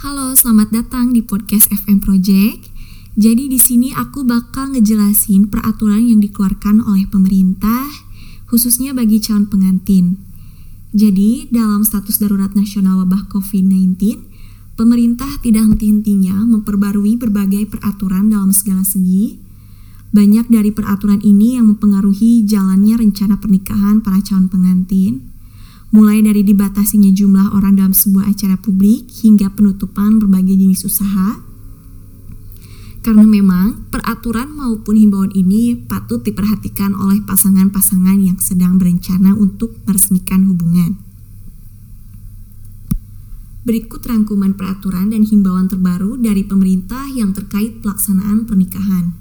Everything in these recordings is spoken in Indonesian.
Halo, selamat datang di podcast FM Project. Jadi di sini aku bakal ngejelasin peraturan yang dikeluarkan oleh pemerintah khususnya bagi calon pengantin. Jadi, dalam status darurat nasional wabah COVID-19, pemerintah tidak henti-hentinya memperbarui berbagai peraturan dalam segala segi. Banyak dari peraturan ini yang mempengaruhi jalannya rencana pernikahan para calon pengantin mulai dari dibatasinya jumlah orang dalam sebuah acara publik hingga penutupan berbagai jenis usaha. Karena memang peraturan maupun himbauan ini patut diperhatikan oleh pasangan-pasangan yang sedang berencana untuk meresmikan hubungan. Berikut rangkuman peraturan dan himbauan terbaru dari pemerintah yang terkait pelaksanaan pernikahan.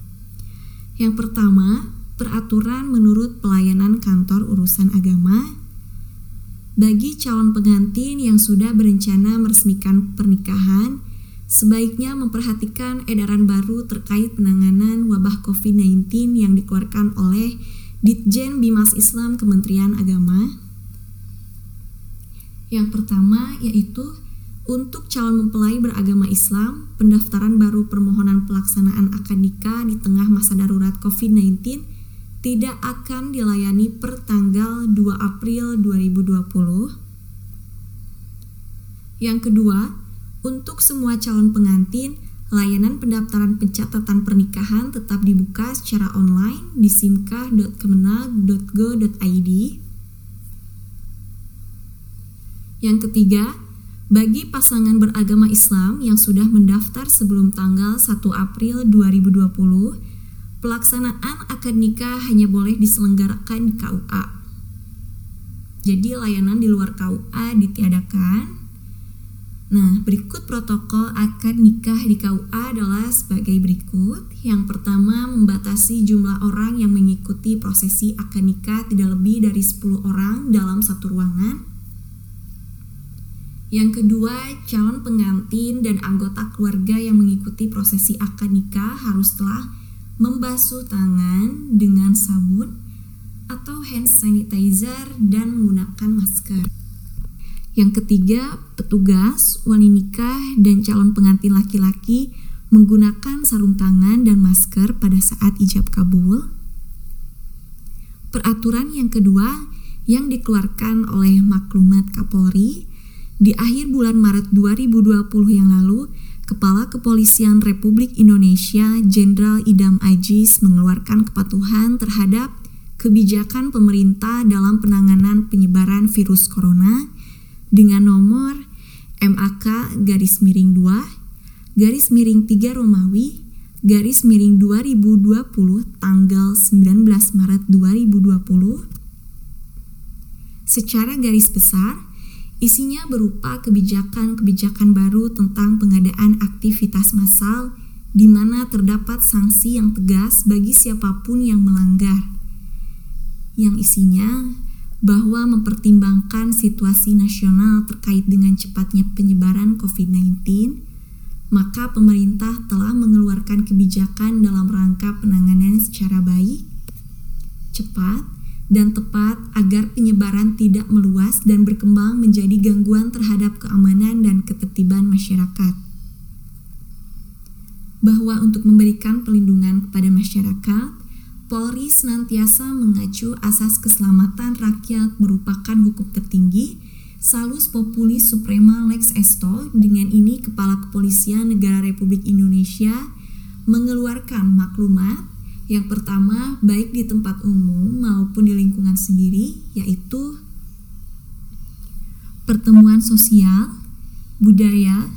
Yang pertama, peraturan menurut pelayanan kantor urusan agama bagi calon pengantin yang sudah berencana meresmikan pernikahan, sebaiknya memperhatikan edaran baru terkait penanganan wabah COVID-19 yang dikeluarkan oleh Ditjen Bimas Islam Kementerian Agama. Yang pertama yaitu untuk calon mempelai beragama Islam, pendaftaran baru permohonan pelaksanaan akad nikah di tengah masa darurat COVID-19 tidak akan dilayani per tanggal 2 April 2020. Yang kedua, untuk semua calon pengantin, layanan pendaftaran pencatatan pernikahan tetap dibuka secara online di simkah.kemenag.go.id. Yang ketiga, bagi pasangan beragama Islam yang sudah mendaftar sebelum tanggal 1 April 2020, pelaksanaan akad nikah hanya boleh diselenggarakan di KUA. Jadi layanan di luar KUA ditiadakan. Nah, berikut protokol akad nikah di KUA adalah sebagai berikut. Yang pertama, membatasi jumlah orang yang mengikuti prosesi akad nikah tidak lebih dari 10 orang dalam satu ruangan. Yang kedua, calon pengantin dan anggota keluarga yang mengikuti prosesi akad nikah harus telah membasuh tangan dengan sabun atau hand sanitizer dan menggunakan masker. Yang ketiga, petugas, wali nikah, dan calon pengantin laki-laki menggunakan sarung tangan dan masker pada saat ijab kabul. Peraturan yang kedua yang dikeluarkan oleh maklumat Kapolri di akhir bulan Maret 2020 yang lalu Kepala Kepolisian Republik Indonesia Jenderal Idam Ajis mengeluarkan kepatuhan terhadap kebijakan pemerintah dalam penanganan penyebaran virus corona dengan nomor MAK garis miring 2 garis miring 3 Romawi garis miring 2020 tanggal 19 Maret 2020 secara garis besar Isinya berupa kebijakan-kebijakan baru tentang pengadaan aktivitas massal di mana terdapat sanksi yang tegas bagi siapa pun yang melanggar. Yang isinya bahwa mempertimbangkan situasi nasional terkait dengan cepatnya penyebaran COVID-19, maka pemerintah telah mengeluarkan kebijakan dalam rangka penanganan secara baik, cepat, dan tepat agar penyebaran tidak meluas dan berkembang menjadi gangguan terhadap keamanan dan ketertiban masyarakat. Bahwa untuk memberikan pelindungan kepada masyarakat, Polri senantiasa mengacu asas keselamatan rakyat merupakan hukum tertinggi, salus populis suprema lex esto, dengan ini Kepala Kepolisian Negara Republik Indonesia mengeluarkan maklumat yang pertama, baik di tempat umum maupun di lingkungan sendiri, yaitu pertemuan sosial, budaya,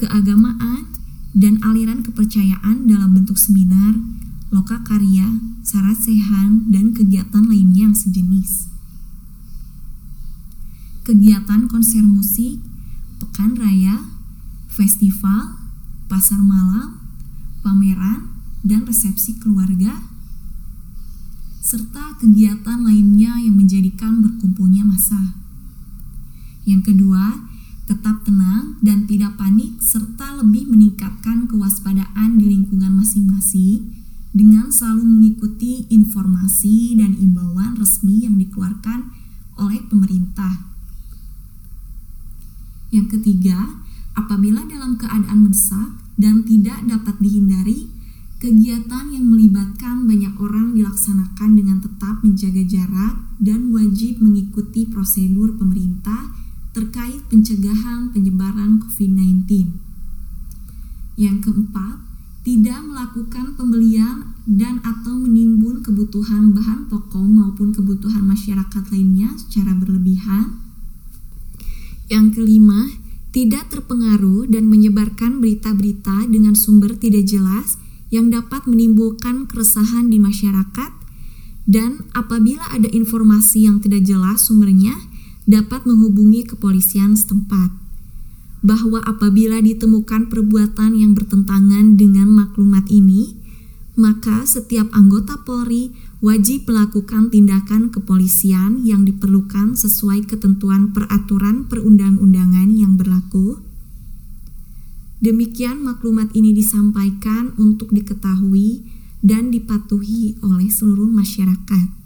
keagamaan, dan aliran kepercayaan dalam bentuk seminar, loka karya, sarasehan, dan kegiatan lainnya yang sejenis. Kegiatan konser musik, pekan raya, festival, pasar malam, pameran, dan resepsi keluarga, serta kegiatan lainnya yang menjadikan berkumpulnya masa. Yang kedua, tetap tenang dan tidak panik serta lebih meningkatkan kewaspadaan di lingkungan masing-masing dengan selalu mengikuti informasi dan imbauan resmi yang dikeluarkan oleh pemerintah. Yang ketiga, Apabila dalam keadaan mendesak dan tidak dapat dihindari, kegiatan yang melibatkan banyak orang dilaksanakan dengan tetap menjaga jarak dan wajib mengikuti prosedur pemerintah terkait pencegahan penyebaran COVID-19. Yang keempat, tidak melakukan pembelian dan atau menimbun kebutuhan bahan pokok maupun kebutuhan masyarakat lainnya secara berlebihan. Yang kelima, tidak terpengaruh dan menyebarkan berita-berita dengan sumber tidak jelas yang dapat menimbulkan keresahan di masyarakat dan apabila ada informasi yang tidak jelas sumbernya dapat menghubungi kepolisian setempat bahwa apabila ditemukan perbuatan yang bertentangan dengan maklumat ini maka setiap anggota Polri wajib melakukan tindakan kepolisian yang diperlukan sesuai ketentuan peraturan perundang-undangan yang berlaku. Demikian maklumat ini disampaikan untuk diketahui dan dipatuhi oleh seluruh masyarakat.